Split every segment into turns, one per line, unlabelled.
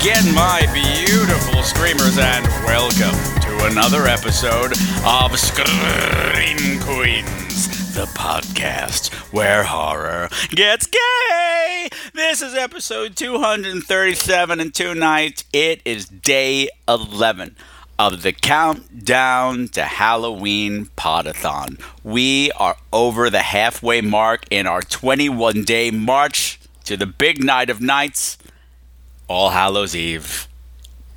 Again, my beautiful screamers, and welcome to another episode of Scream Queens, the podcast where horror gets gay. This is episode 237, and tonight it is day 11 of the countdown to Halloween podathon. We are over the halfway mark in our 21 day march to the big night of nights. All Hallows Eve,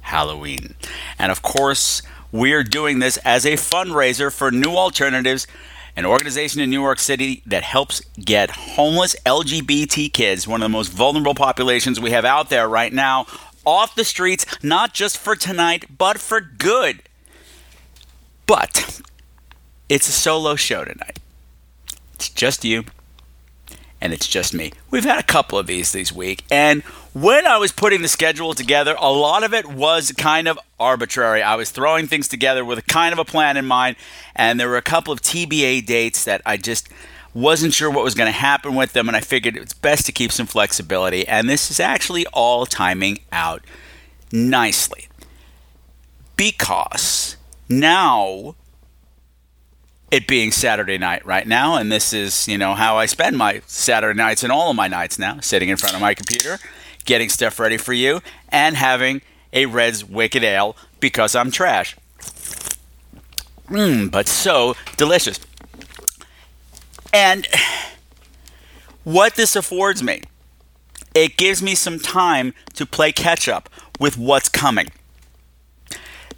Halloween. And of course, we're doing this as a fundraiser for New Alternatives, an organization in New York City that helps get homeless LGBT kids, one of the most vulnerable populations we have out there right now, off the streets, not just for tonight, but for good. But it's a solo show tonight. It's just you and it's just me. We've had a couple of these this week, and when I was putting the schedule together, a lot of it was kind of arbitrary. I was throwing things together with a kind of a plan in mind, and there were a couple of TBA dates that I just wasn't sure what was going to happen with them, and I figured it's best to keep some flexibility, and this is actually all timing out nicely. Because now it being Saturday night right now, and this is, you know, how I spend my Saturday nights and all of my nights now, sitting in front of my computer, getting stuff ready for you, and having a Redd's Wicked Ale because I'm trash. Mmm, but so delicious. And what this affords me, it gives me some time to play catch up with what's coming.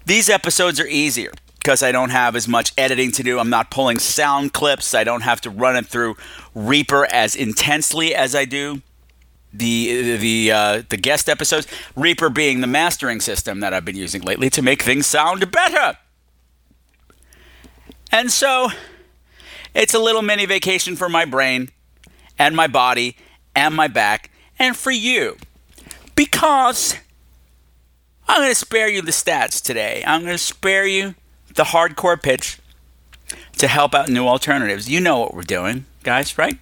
These episodes are easier because I don't have as much editing to do. I'm not pulling sound clips. I don't have to run it through Reaper as intensely as I do the the uh, the guest episodes. Reaper being the mastering system that I've been using lately to make things sound better. And so it's a little mini vacation for my brain and my body and my back and for you. Because I'm going to spare you the stats today. I'm going to spare you the hardcore pitch to help out new alternatives. You know what we're doing, guys, right?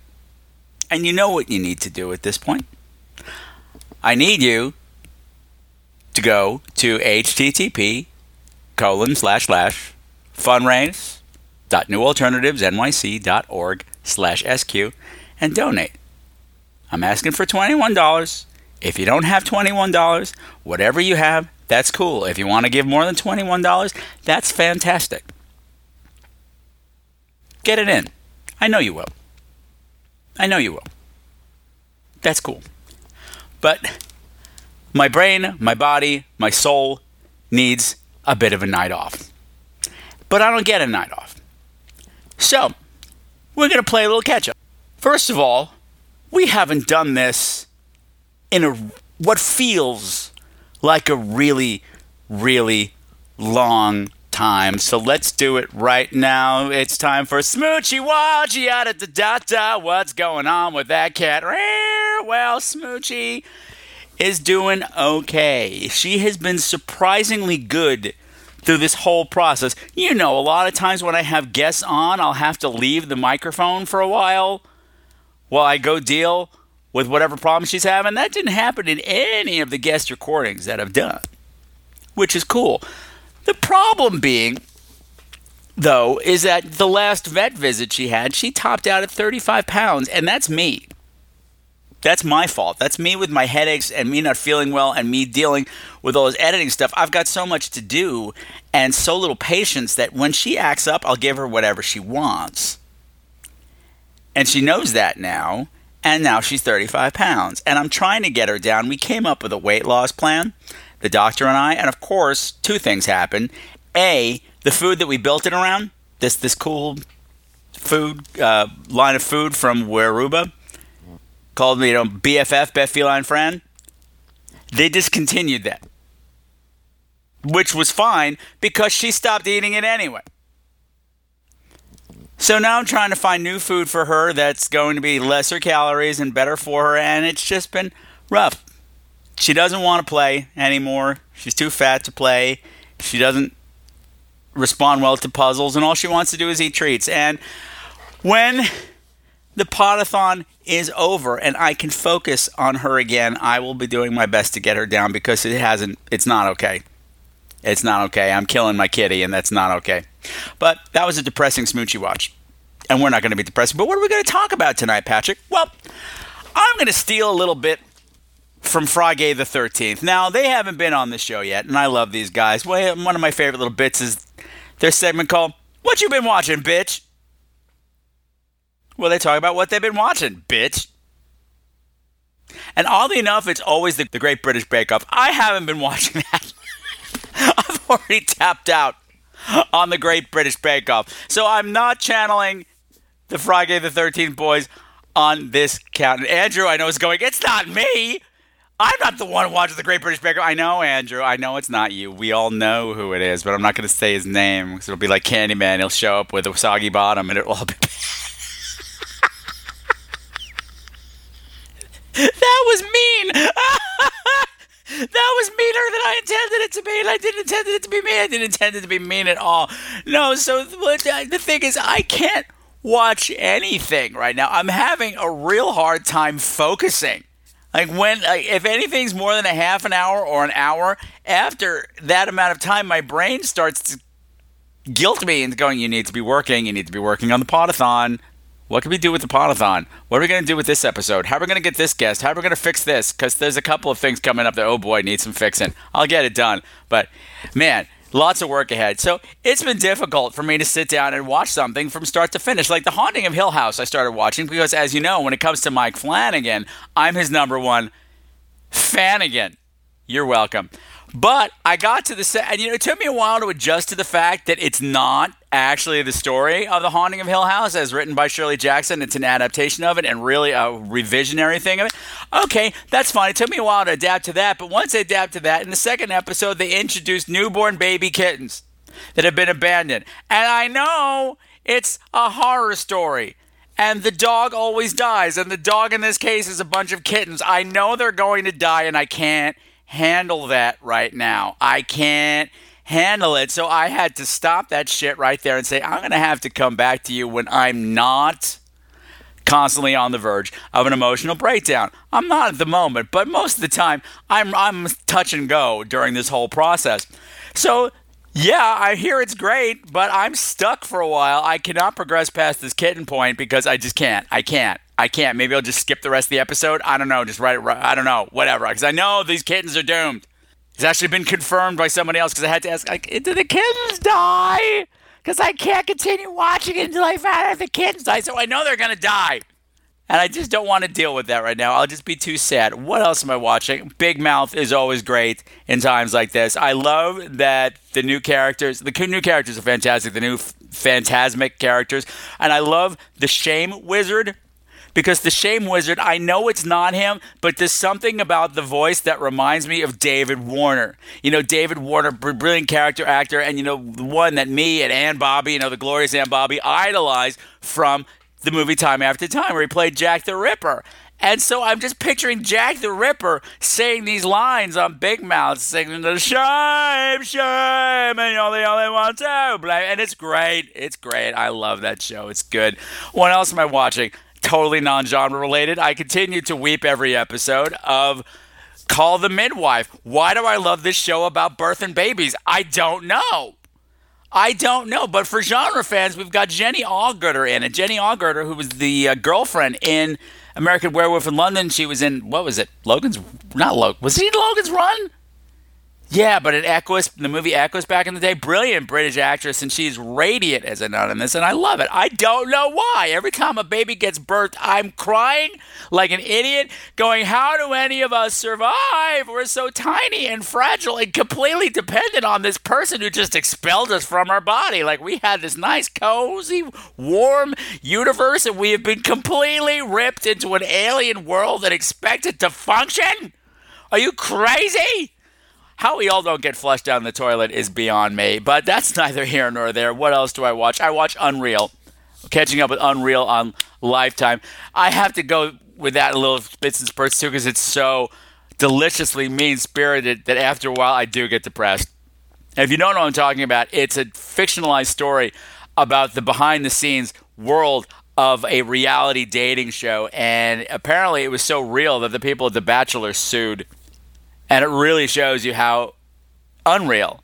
And you know what you need to do at this point. I need you to go to http colon slash slash fundraise dot newalternativesnyc.org slash sq and donate. I'm asking for $21. If you don't have $21, whatever you have, that's cool. If you want to give more than $21, that's fantastic. Get it in. I know you will. I know you will. That's cool. But my brain, my body, my soul needs a bit of a night off. But I don't get a night off. So, we're going to play a little catch up. First of all, we haven't done this in a what feels like a really, really long time. So let's do it right now. It's time for Smoochy Watchy da da da da. What's going on with that cat? Well, Smoochy is doing okay. She has been surprisingly good through this whole process. You know, a lot of times when I have guests on, I'll have to leave the microphone for a while while I go deal with whatever problem she's having. That didn't happen in any of the guest recordings that I've done, which is cool. The problem being, though, is that the last vet visit she had, she topped out at 35 pounds, and that's me. That's my fault. That's me with my headaches and me not feeling well and me dealing with all this editing stuff. I've got so much to do and so little patience that when she acts up, I'll give her whatever she wants. And she knows that now and now she's 35 pounds. And I'm trying to get her down. We came up with a weight loss plan, the doctor and I, and of course, two things happened. A, the food that we built it around, this this cool food uh, line of food from Weruva, called you know BFF, Best Feline Friend. they discontinued that, which was fine because she stopped eating it anyway. So now I'm trying to find new food for her that's going to be lesser calories and better for her, and it's just been rough. She doesn't want to play anymore. She's too fat to play. She doesn't respond well to puzzles, and all she wants to do is eat treats. And when the podathon is over and I can focus on her again, I will be doing my best to get her down because it hasn't, it's not okay. It's not okay. I'm killing my kitty, and that's not okay. But that was a depressing smoochy watch. And we're not going to be depressing. But what are we going to talk about tonight, Patrick? Well, I'm going to steal a little bit from Friday the 13th. Now, they haven't been on the show yet, and I love these guys. Well, one of my favorite little bits is their segment called What You Been Watching, Bitch? Well, they talk about what they've been watching, bitch. And oddly enough, it's always the, the Great British Bake Off. I haven't been watching that. I've already tapped out on the Great British Bake Off. So I'm not channeling the Friday the 13th boys on this count. And Andrew, I know, is going, it's not me. I'm not the one watching the Great British Bake Off. I know, Andrew. I know it's not you. We all know who it is, but I'm not going to say his name because it'll be like Candyman. He'll show up with a soggy bottom and it'll all be was mean. That was meaner than I intended it to be, and I didn't intend it to be mean. I didn't intend it to be mean at all. No, so uh, the thing is, I can't watch anything right now. I'm having a real hard time focusing. Like when, like if anything's more than a half an hour or an hour, after that amount of time, my brain starts to guilt me into going, you need to be working, you need to be working on the podathon, what can we do with the podathon? What are we going to do with this episode? How are we going to get this guest? How are we going to fix this? Because there's a couple of things coming up that, oh boy, need some fixing. I'll get it done. But man, lots of work ahead. So it's been difficult for me to sit down and watch something from start to finish. Like The Haunting of Hill House, I started watching because, as you know, when it comes to Mike Flanagan, I'm his number one fan again. You're welcome. But I got to the set, and you know, it took me a while to adjust to the fact that it's not actually the story of The Haunting of Hill House as written by Shirley Jackson. It's an adaptation of it and really a revisionary thing of it. Okay, that's fine. It took me a while to adapt to that, but once I adapt to that, in the second episode, they introduced newborn baby kittens that have been abandoned. And I know it's a horror story. And the dog always dies. And the dog in this case is a bunch of kittens. I know they're going to die, and I can't handle that right now. I can't handle it. So I had to stop that shit right there and say, I'm going to have to come back to you when I'm not constantly on the verge of an emotional breakdown. I'm not at the moment, but most of the time I'm I'm touch and go during this whole process. So yeah, I hear it's great, but I'm stuck for a while. I cannot progress past this kitten point because I just can't. I can't. I can't. Maybe I'll just skip the rest of the episode. I don't know. Just write it. Right. I don't know. Whatever. Because I know these kittens are doomed. It's actually been confirmed by somebody else because I had to ask, like, did the kittens die? Because I can't continue watching it until I find out if the kittens die. So I know they're going to die. And I just don't want to deal with that right now. I'll just be too sad. What else am I watching? Big Mouth is always great in times like this. I love that the new characters, the new characters are fantastic, the new phantasmic characters. And I love the Shame Wizard because the Shame Wizard, I know it's not him, but there's something about the voice that reminds me of David Warner. You know, David Warner, brilliant character actor, and you know, the one that me and Ann Bobby, you know, the glorious Ann Bobby, idolized from the movie Time After Time, where he played Jack the Ripper. And so I'm just picturing Jack the Ripper saying these lines on Big Mouth, singing the shame, shame, and you're the only one to blame. And it's great. It's great. I love that show. It's good. What else am I watching? Totally non genre related. I continue to weep every episode of Call the Midwife. Why do I love this show about birth and babies? I don't know. I don't know, but for genre fans, we've got Jenny Agutter in it. Jenny Agutter, who was the uh, girlfriend in American Werewolf in London. She was in what was it? Logan's not Logan. Was he in Logan's Run? Yeah, but in Equus, the movie Equus back in the day, brilliant British actress, and she's radiant as a nun in this, and I love it. I don't know why. Every time a baby gets birthed, I'm crying like an idiot, going, How do any of us survive? We're so tiny and fragile and completely dependent on this person who just expelled us from our body. Like we had this nice, cozy, warm universe, and we have been completely ripped into an alien world and expected to function. Are you crazy? How we all don't get flushed down the toilet is beyond me, but that's neither here nor there. What else do I watch? I watch Unreal. Catching up with Unreal on Lifetime. I have to go with that in little bits and spurts too because it's so deliciously mean spirited that after a while I do get depressed. If you don't know what I'm talking about, it's a fictionalized story about the behind the scenes world of a reality dating show. And apparently it was so real that the people at The Bachelor sued. And it really shows you how unreal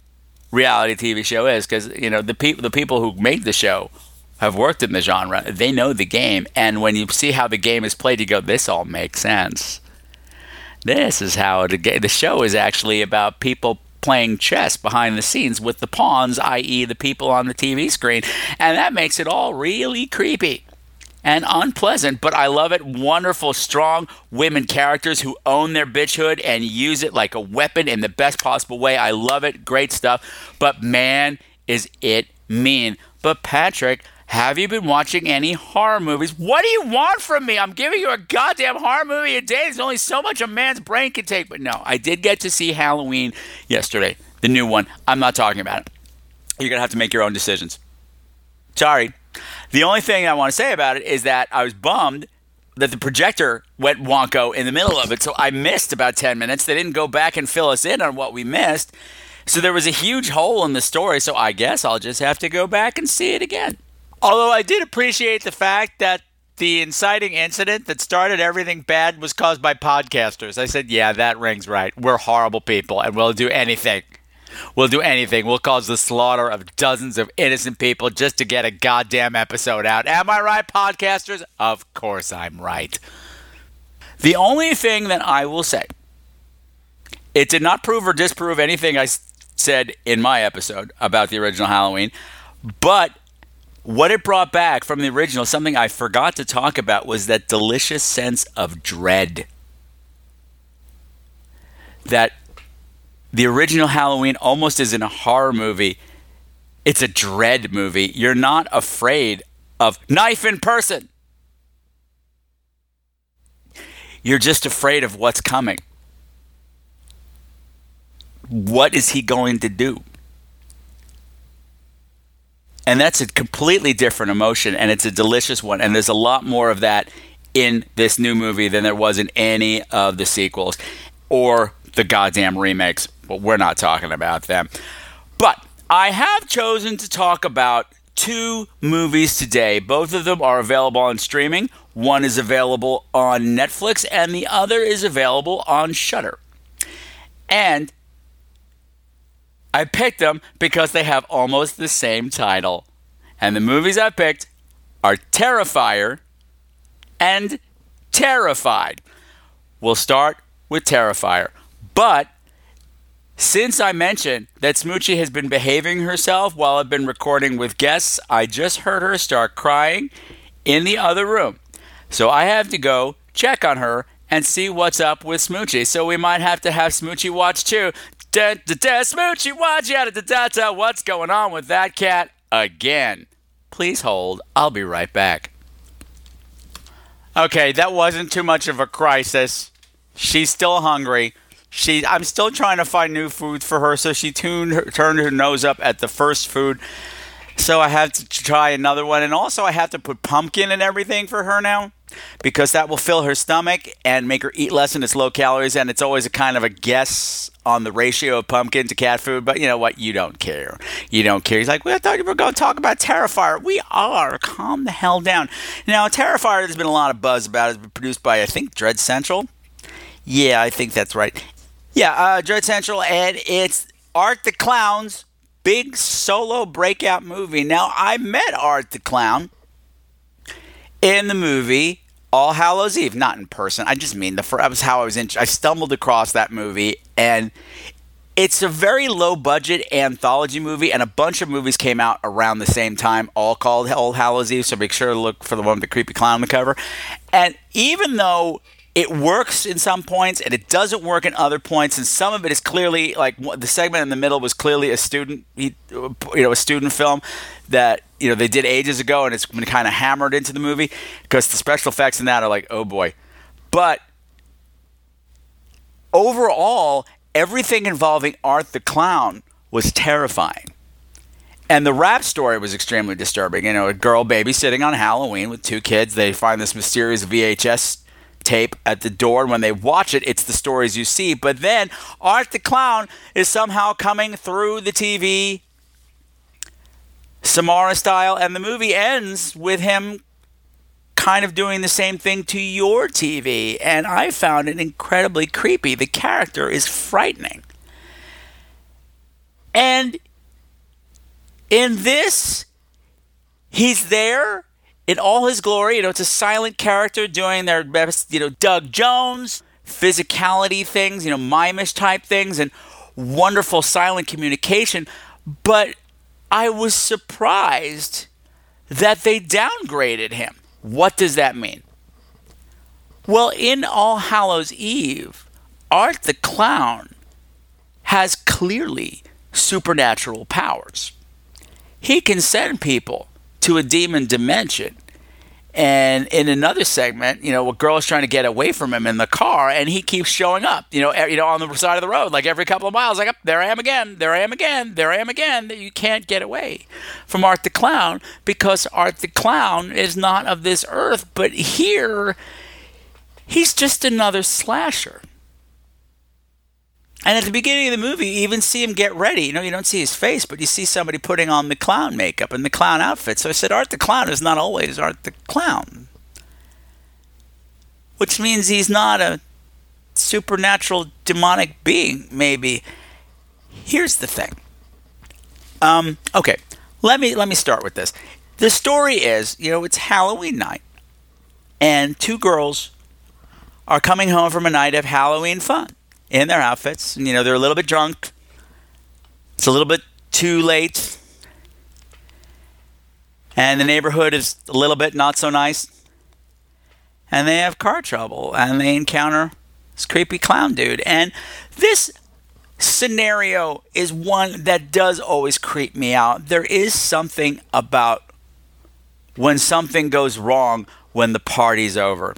reality TV show is because, you know, the, pe- the people who made the show have worked in the genre. They know the game. And when you see how the game is played, you go, this all makes sense. This is how the, the show is actually about people playing chess behind the scenes with the pawns, i.e., the people on the TV screen. And that makes it all really creepy and unpleasant, but I love it. Wonderful, strong women characters who own their bitchhood and use it like a weapon in the best possible way. I love it. Great stuff. But man, is it mean. But Patrick, have you been watching any horror movies? What do you want from me? I'm giving you a goddamn horror movie a day. There's only so much a man's brain can take. But no, I did get to see Halloween yesterday, the new one. I'm not talking about it. You're going to have to make your own decisions. Sorry. The only thing I want to say about it is that I was bummed that the projector went wonko in the middle of it. So I missed about 10 minutes. They didn't go back and fill us in on what we missed. So there was a huge hole in the story. So I guess I'll just have to go back and see it again. Although I did appreciate the fact that the inciting incident that started everything bad was caused by podcasters. I said, yeah, that rings right. We're horrible people and we'll do anything. We'll do anything. We'll cause the slaughter of dozens of innocent people just to get a goddamn episode out. Am I right, podcasters? Of course I'm right. The only thing that I will say, it did not prove or disprove anything I said in my episode about the original Halloween, but what it brought back from the original, something I forgot to talk about, was that delicious sense of dread. That the original Halloween almost isn't a horror movie, it's a dread movie. You're not afraid of knife in person, you're just afraid of what's coming. What is he going to do? And that's a completely different emotion, and it's a delicious one. And there's a lot more of that in this new movie than there was in any of the sequels or the goddamn remakes. But we're not talking about them. But I have chosen to talk about two movies today. Both of them are available on streaming. One is available on Netflix, and the other is available on Shudder. And I picked them because they have almost the same title. And the movies I picked are Terrifier and Terrified. We'll start with Terrifier. But since I mentioned that Smoochie has been behaving herself while I've been recording with guests, I just heard her start crying in the other room. So I have to go check on her and see what's up with Smoochie. So we might have to have Smoochie watch too. Da, da, da, Smoochie, watch out, da, da, da. What's going on with that cat again? Please hold. I'll be right back. Okay, that wasn't too much of a crisis. She's still hungry. She, I'm still trying to find new food for her, so she tuned her, turned her nose up at the first food. So I have to try another one, and also I have to put pumpkin and everything for her now because that will fill her stomach and make her eat less and it's low calories and it's always a kind of a guess on the ratio of pumpkin to cat food but you know what? You don't care. You don't care. He's like well i thought you were going to talk about terrifier. We are. Calm the hell down. Now terrifier there's been a lot of buzz about it. It's been produced by i think dread central. Yeah i think that's right yeah uh, dread central and it's art the clown's big solo breakout movie now i met art the clown in the movie All Hallows Eve, not in person. I just mean the that was how I was in. I stumbled across that movie, and it's a very low budget anthology movie, and a bunch of movies came out around the same time, all called All Hallows Eve. So make sure to look for the one with the creepy clown on the cover. And even though it works in some points and it doesn't work in other points and some of it is clearly like the segment in the middle was clearly a student you know a student film that you know they did ages ago and it's been kind of hammered into the movie because the special effects in that are like oh boy but overall, everything involving Art the Clown was terrifying. And the rap story was extremely disturbing. You know, a girl babysitting on Halloween with two kids. They find this mysterious VHS tape at the door. And when they watch it, it's the stories you see. But then Art the Clown is somehow coming through the TV, Samara style. And the movie ends with him kind of doing the same thing to your TV. And I found it incredibly creepy. The character is frightening. And in this, he's there in all his glory. You know, it's a silent character doing their best, you know, Doug Jones, physicality things, you know, mimish type things, and wonderful silent communication. But I was surprised that they downgraded him. What does that mean? Well, in All Hallows Eve, Art the Clown has clearly supernatural powers he can send people to a demon dimension. And in another segment, you know, a girl is trying to get away from him in the car, and he keeps showing up, you know, you know, on the side of the road, like every couple of miles, like, there I am again, there I am again, there I am again. That you can't get away from Art the Clown because Art the Clown is not of this earth, but here he's just another slasher. And at the beginning of the movie, you even see him get ready. You know, you don't see his face, but you see somebody putting on the clown makeup and the clown outfit. So I said, Art the Clown is not always Art the Clown. Which means he's not a supernatural demonic being, maybe. Here's the thing. Um, okay, let me let me start with this. The story is, you know, it's Halloween night, and two girls are coming home from a night of Halloween fun in their outfits. You know, they're a little bit drunk. It's a little bit too late. And the neighborhood is a little bit not so nice. And they have car trouble and they encounter this creepy clown dude. And this scenario is one that does always creep me out. There is something about when something goes wrong when the party's over.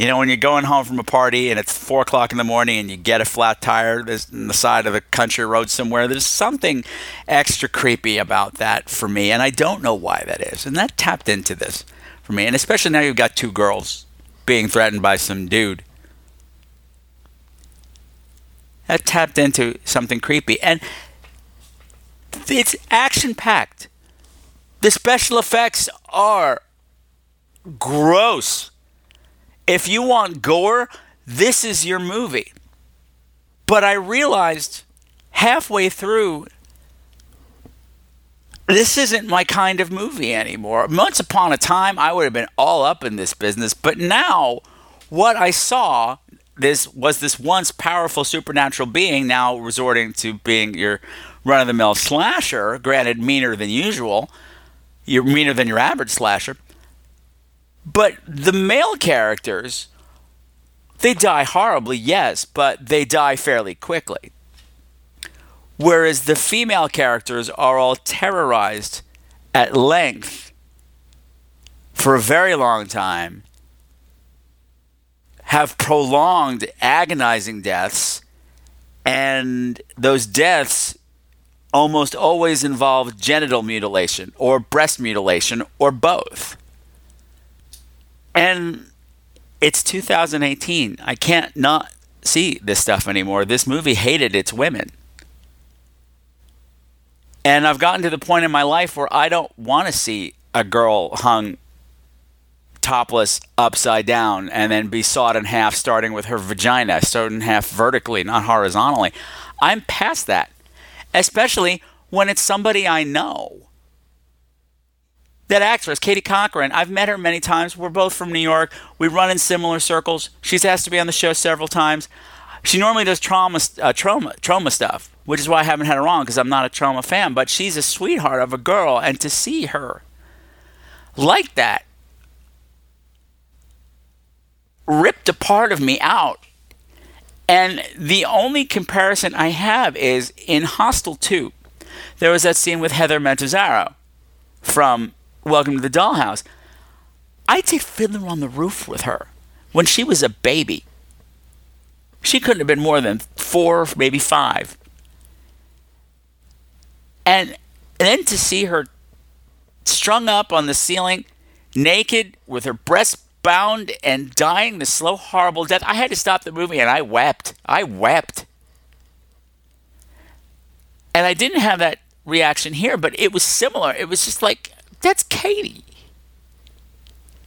You know, when you're going home from a party and it's four o'clock in the morning and you get a flat tire in the side of a country road somewhere, there's something extra creepy about that for me. And I don't know why that is. And that tapped into this for me. And especially now you've got two girls being threatened by some dude. That tapped into something creepy. And it's action packed. The special effects are gross if you want gore, this is your movie. But I realized halfway through, this isn't my kind of movie anymore. Once upon a time, I would have been all up in this business, but now what I saw this was this once powerful supernatural being now resorting to being your run of the mill slasher, granted meaner than usual. You're meaner than your average slasher. But the male characters, they die horribly, yes, but they die fairly quickly. Whereas the female characters are all terrorized at length for a very long time, have prolonged, agonizing deaths, and those deaths almost always involve genital mutilation or breast mutilation or both. And it's 2018. I can't not see this stuff anymore. This movie hated its women. And I've gotten to the point in my life where I don't want to see a girl hung topless upside down and then be sawed in half starting with her vagina sawed in half vertically not horizontally i'm past that especially when it's somebody i know that actress, Katie Corcoran, I've met her many times. We're both from New York. We run in similar circles. She's asked to be on the show several times. She normally does trauma, uh, trauma, trauma stuff, which is why I haven't had her on because I'm not a trauma fan. But she's a sweetheart of a girl, and to see her like that ripped a part of me out. And the only comparison I have is in Hostel 2. There was that scene with Heather Matarazzo from Welcome to the Dollhouse. I take Fiddler on the Roof with her when she was a baby. She couldn't have been more than four, maybe five. And, and then to see her strung up on the ceiling, naked, with her breasts bound and dying the slow, horrible death. I had to stop the movie and I wept. I wept. And I didn't have that reaction here, but it was similar. It was just like, that's Katie.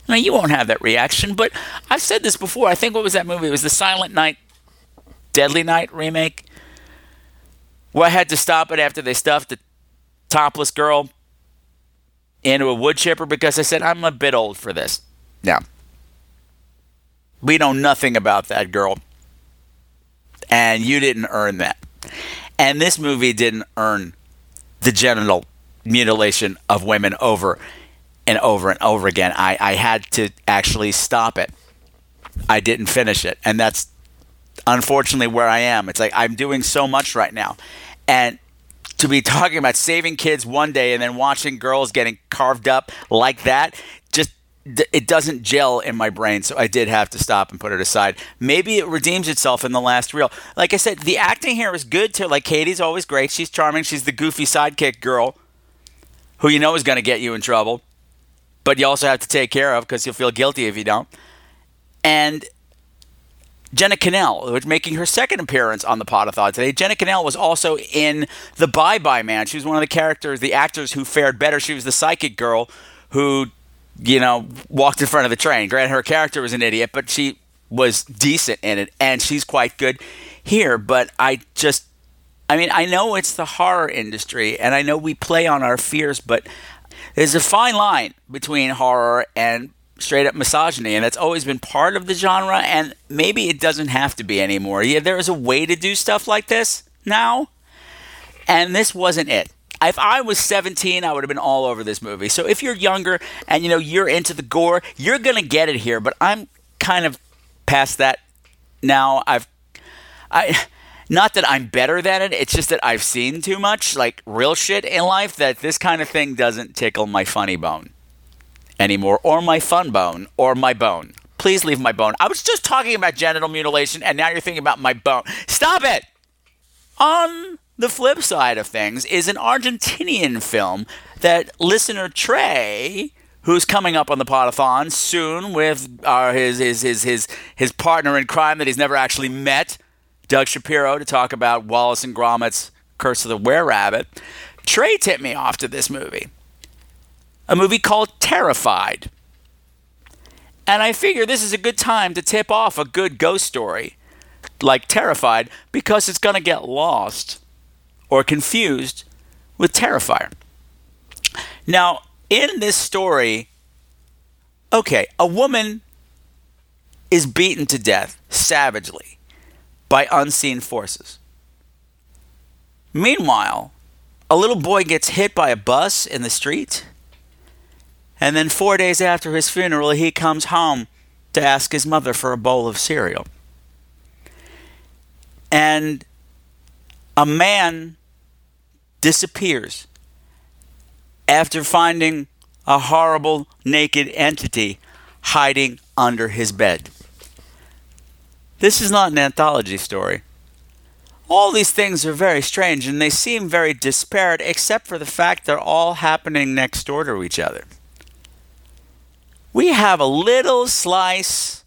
Now, you won't have that reaction, but I've said this before. I think what was that movie? It was the Silent Night, Deadly Night remake, where I had to stop it after they stuffed the topless girl into a wood chipper because I said, I'm a bit old for this. Now, we know nothing about that girl. And you didn't earn that. And this movie didn't earn the genital mutilation of women over and over and over again. I, I had to actually stop it. I didn't finish it. And that's unfortunately where I am. It's like I'm doing so much right now. And to be talking about saving kids one day and then watching girls getting carved up like that just it doesn't gel in my brain so i did have to stop and put it aside maybe it redeems itself in the last reel like i said the acting here is good too like katie's always great she's charming she's the goofy sidekick girl who you know is going to get you in trouble but you also have to take care of because you'll feel guilty if you don't and Jenna Kanell, who's making her second appearance on the Podathon today. Jenna Kanell was also in The Bye Bye Man. She was one of the characters, the actors who fared better. She was the psychic girl who, you know, walked in front of the train. Granted, her character was an idiot, but she was decent in it, and she's quite good here. But I just, I mean, I know it's the horror industry, and I know we play on our fears, but there's a fine line between horror and straight up misogyny, and that's always been part of the genre. And maybe it doesn't have to be anymore. Yeah, there is a way to do stuff like this now, and this wasn't it. If I was 17, I would have been all over this movie. So if you're younger and you know you're into the gore, you're gonna get it here. But I'm kind of past that now. I've I not that I'm better than it. It's just that I've seen too much like real shit in life that this kind of thing doesn't tickle my funny bone anymore, or my fun bone, or my bone. Please leave my bone. I was just talking about genital mutilation, and now you're thinking about my bone. Stop it! On the flip side of things is an Argentinian film that listener Trey, who's coming up on the Podathon soon with uh, his, his, his, his, his partner in crime that he's never actually met, Doug Shapiro, to talk about Wallace and Gromit's Curse of the Were Rabbit. Trey tipped me off to this movie a movie called Terrified. And I figure this is a good time to tip off a good ghost story like Terrified because it's going to get lost or confused with Terrifier. Now, in this story, okay, a woman is beaten to death savagely by unseen forces. Meanwhile, a little boy gets hit by a bus in the street and then four days after his funeral, he comes home to ask his mother for a bowl of cereal. And a man disappears after finding a horrible naked entity hiding under his bed. This is not an anthology story. All these things are very strange and they seem very disparate, except for the fact they're all happening next door to each other we have a little slice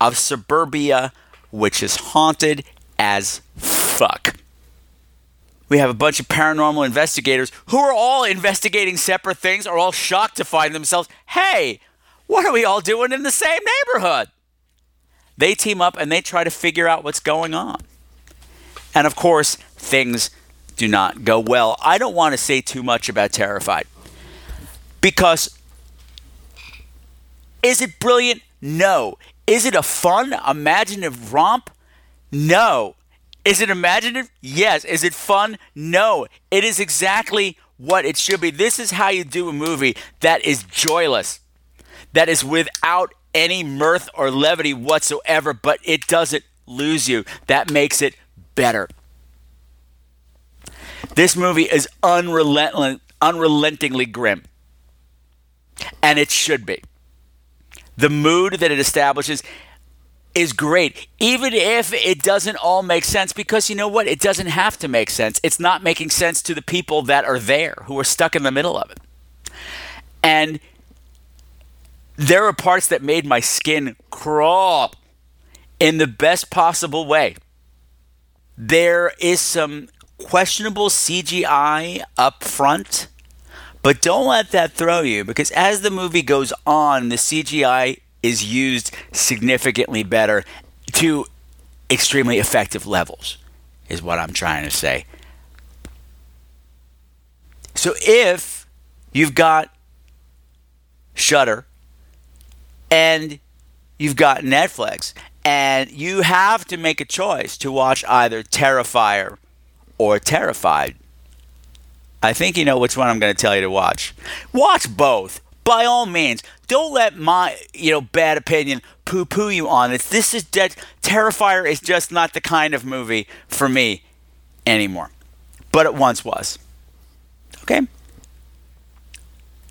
of suburbia which is haunted as fuck. We have a bunch of paranormal investigators who are all investigating separate things, are all shocked to find themselves, hey, what are we all doing in the same neighborhood? They team up and they try to figure out what's going on. And of course, things do not go well. I don't want to say too much about Terrified because is it brilliant? No. Is it a fun, imaginative romp? No. Is it imaginative? Yes. Is it fun? No. It is exactly what it should be. This is how you do a movie that is joyless, that is without any mirth or levity whatsoever, but it doesn't lose you. That makes it better. This movie is unrelenting, unrelentingly grim, and it should be the mood that it establishes. is great, even if it doesn't all make sense, because you know what? It doesn't have to make sense. It's not making sense to the people that are there who are stuck in the middle of it. And there are parts that made my skin crawl in the best possible way. There is some questionable CGI up front, but don't let that throw you because as the movie goes on, the CGI is used significantly better to extremely effective levels, is what I'm trying to say. So if you've got Shudder and you've got Netflix and you have to make a choice to watch either Terrifier or Terrified, I think you know which one I'm going to tell you to watch. Watch both by all means, don't let my you know bad opinion poo poo you on this. This is dead. Terrifier is just not the kind of movie for me anymore, but it once was. Okay,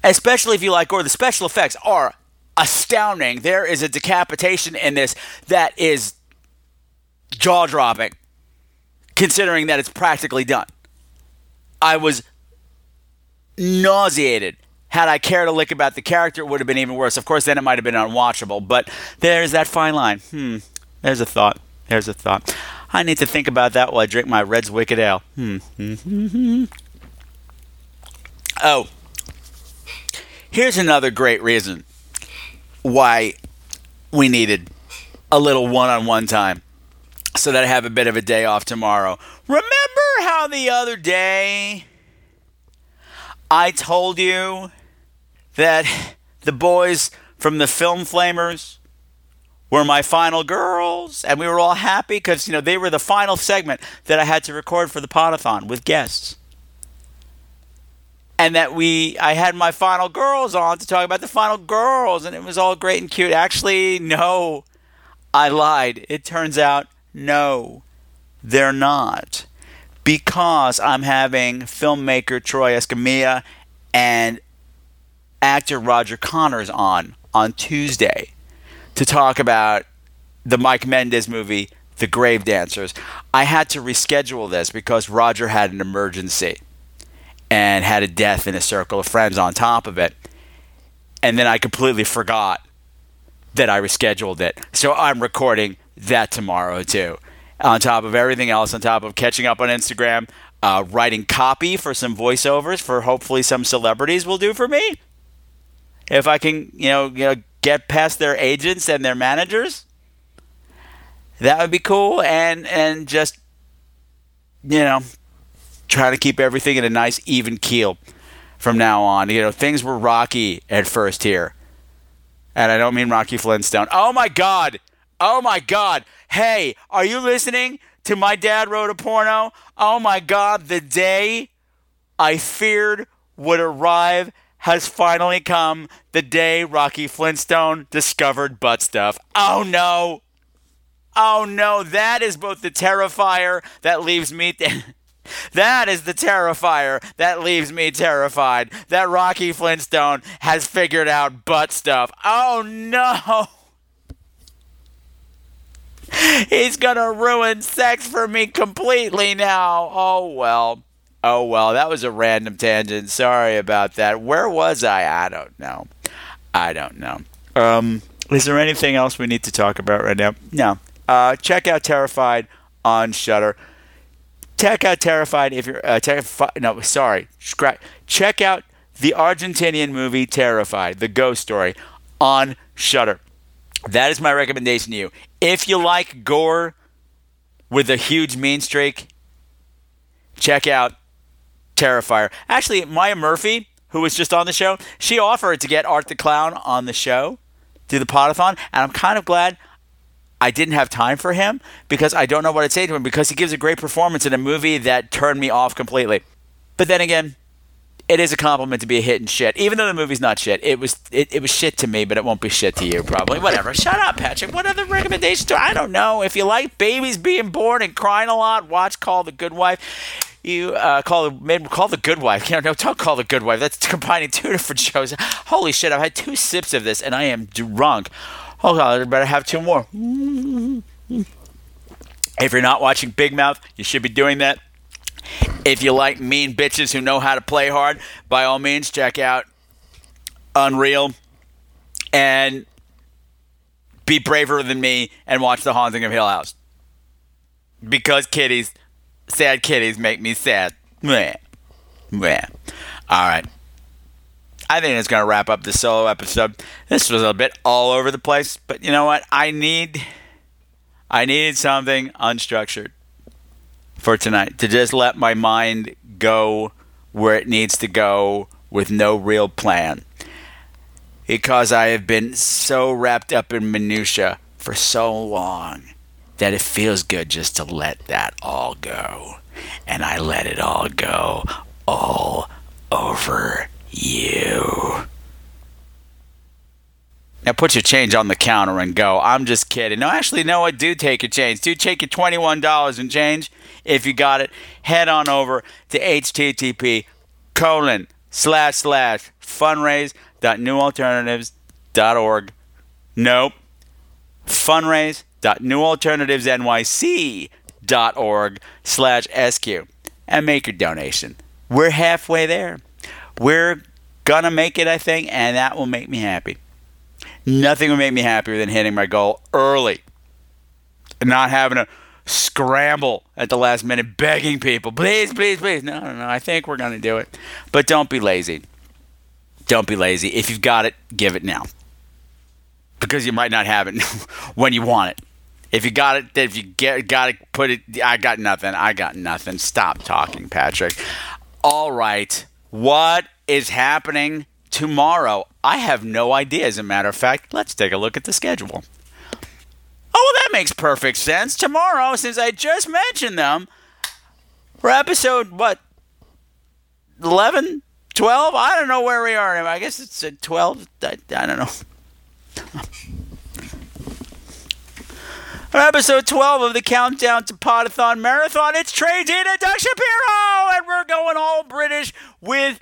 especially if you like gore. The special effects are astounding. There is a decapitation in this that is jaw dropping, considering that it's practically done. I was nauseated had I cared a lick about the character, it would have been even worse. Of course, then it might have been unwatchable. But there's that fine line. Hmm. There's a thought. There's a thought. I need to think about that while I drink my Redd's Wicked Ale. Hmm. oh. Here's another great reason why we needed a little one on one time so that I have a bit of a day off tomorrow. Remember how the other day I told you that the boys from the Film Flamers were my final girls, and we were all happy because you know they were the final segment that I had to record for the podathon with guests, and that we I had my final girls on to talk about the final girls, and it was all great and cute. Actually, no, I lied. It turns out no, they're not. Because I'm having filmmaker Troy Escamilla and actor Roger Connors on on Tuesday to talk about the Mike Mendez movie, The Gravedancers. I had to reschedule this because Roger had an emergency and had a death in a circle of friends on top of it. And then I completely forgot that I rescheduled it. So I'm recording that tomorrow too. On top of everything else, on top of catching up on Instagram, uh, writing copy for some voiceovers for hopefully some celebrities will do for me if I can, you know, you know, get past their agents and their managers, that would be cool. And and just you know, trying to keep everything in a nice even keel from now on. You know, things were rocky at first here, and I don't mean Rocky Flintstone. Oh my God! Oh my God! Hey, are you listening to my dad wrote a porno? Oh my God! The day I feared would arrive has finally come the day Rocky Flintstone discovered butt stuff. Oh no! Oh no, that is both the terrifier that leaves me. Th- that is the terrifier that leaves me terrified. That Rocky Flintstone has figured out butt stuff. Oh no! He's gonna ruin sex for me completely now. Oh well. Oh well, that was a random tangent. Sorry about that. Where was I? I don't know. I don't know. Um, is there anything else we need to talk about right now? No. Uh, check out Terrified on Shudder. Check out Terrified if you're uh, terrified. No, sorry. Check out the Argentinian movie Terrified, the ghost story on Shudder. That is my recommendation to you. If you like gore with a huge mean streak, check out Terrifier. Actually, Maya Murphy, who was just on the show, she offered to get Art the Clown on the show, do the podathon, and I'm kind of glad I didn't have time for him because I don't know what I'd say to him because he gives a great performance in a movie that turned me off completely. But then again, it is a compliment to be a hit and shit. Even though the movie's not shit, it was it, it was shit to me, but it won't be shit to you probably. Whatever. Shut up, Patrick. What other recommendations do I don't know. If you like babies being born and crying a lot, watch Call the Good Wife you uh, call the call the good wife. You know, no, don't call the good wife. That's combining two different shows. Holy shit! I've had two sips of this and I am drunk. Oh, God, I better have two more. If you're not watching Big Mouth, you should be doing that. If you like mean bitches who know how to play hard, by all means, check out Unreal and be braver than me and watch The Haunting of Hill House. Because kitties, sad kitties make me sad. Meh. Meh. All right. I think it's going to wrap up the solo episode. This was a bit all over the place, but you know what? I need I needed something unstructured for tonight to just let my mind go where it needs to go with no real plan. Because I have been so wrapped up in minutia for so long that it feels good just to let that all go. And I let it all go all over you. Now put your change on the counter and go. I'm just kidding. No, actually, no, I do take your change. Do take your $21 and change if you got it. Head on over to http colon slash slash fundraise.newalternatives.org. Nope. Fundraise.newalternativesnyc.org slash SQ and make your donation. We're halfway there. We're gonna make it, I think, and that will make me happy. Nothing would make me happier than hitting my goal early and not having to scramble at the last minute begging people, please, please, please. No, no, no. I think we're to do it. But don't be lazy. Don't be lazy. If you've got it, give it now. Because you might not have it when you want it. If you got it, if you get got to put it, I got nothing. I got nothing. Stop talking, Patrick. All right. What is happening tomorrow? I have no idea, as a matter of fact. Let's take a look at the schedule. Oh, well, that makes perfect sense. Tomorrow, since I just mentioned them, for episode, what, 11, 12? I don't know where we are. I guess it's at 12. I, I don't know. Episode 12 of the Countdown to Podathon Marathon, it's Trey Dean and Doug Shapiro, and we're going all British with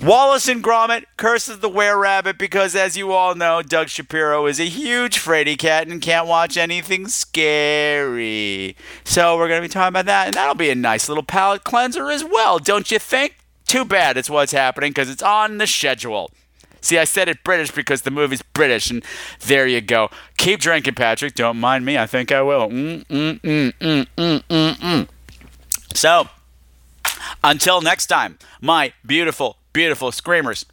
Wallace and Gromit, Curse of the Were Rabbit, because as you all know, Doug Shapiro is a huge fraidy cat and can't watch anything scary. So we're going to be talking about that, and that'll be a nice little palate cleanser as well, don't you think? Too bad it's what's happening because it's on the schedule. See, I said it British because the movie's British, and there you go. Keep drinking, Patrick. Don't mind me. I think I will. Mm, mm, mm, mm, mm, mm. So, until next time, my beautiful, beautiful screamers,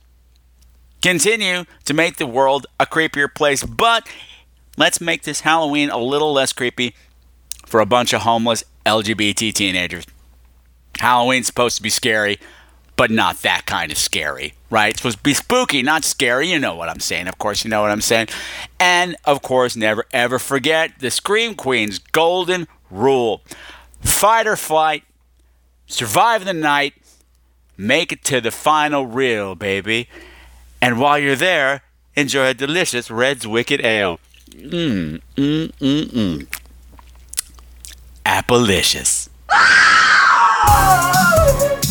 continue to make the world a creepier place, but let's make this Halloween a little less creepy for a bunch of homeless LGBT teenagers. Halloween's supposed to be scary, but not that kind of scary, right? It's supposed to be spooky, not scary. You know what I'm saying. Of course, you know what I'm saying. And of course, never ever forget the Scream Queen's golden rule fight or flight, survive the night, make it to the final reel, baby. And while you're there, enjoy a delicious Redd's Wicked Ale. Mmm, mmm, mmm, mmm. Appalicious.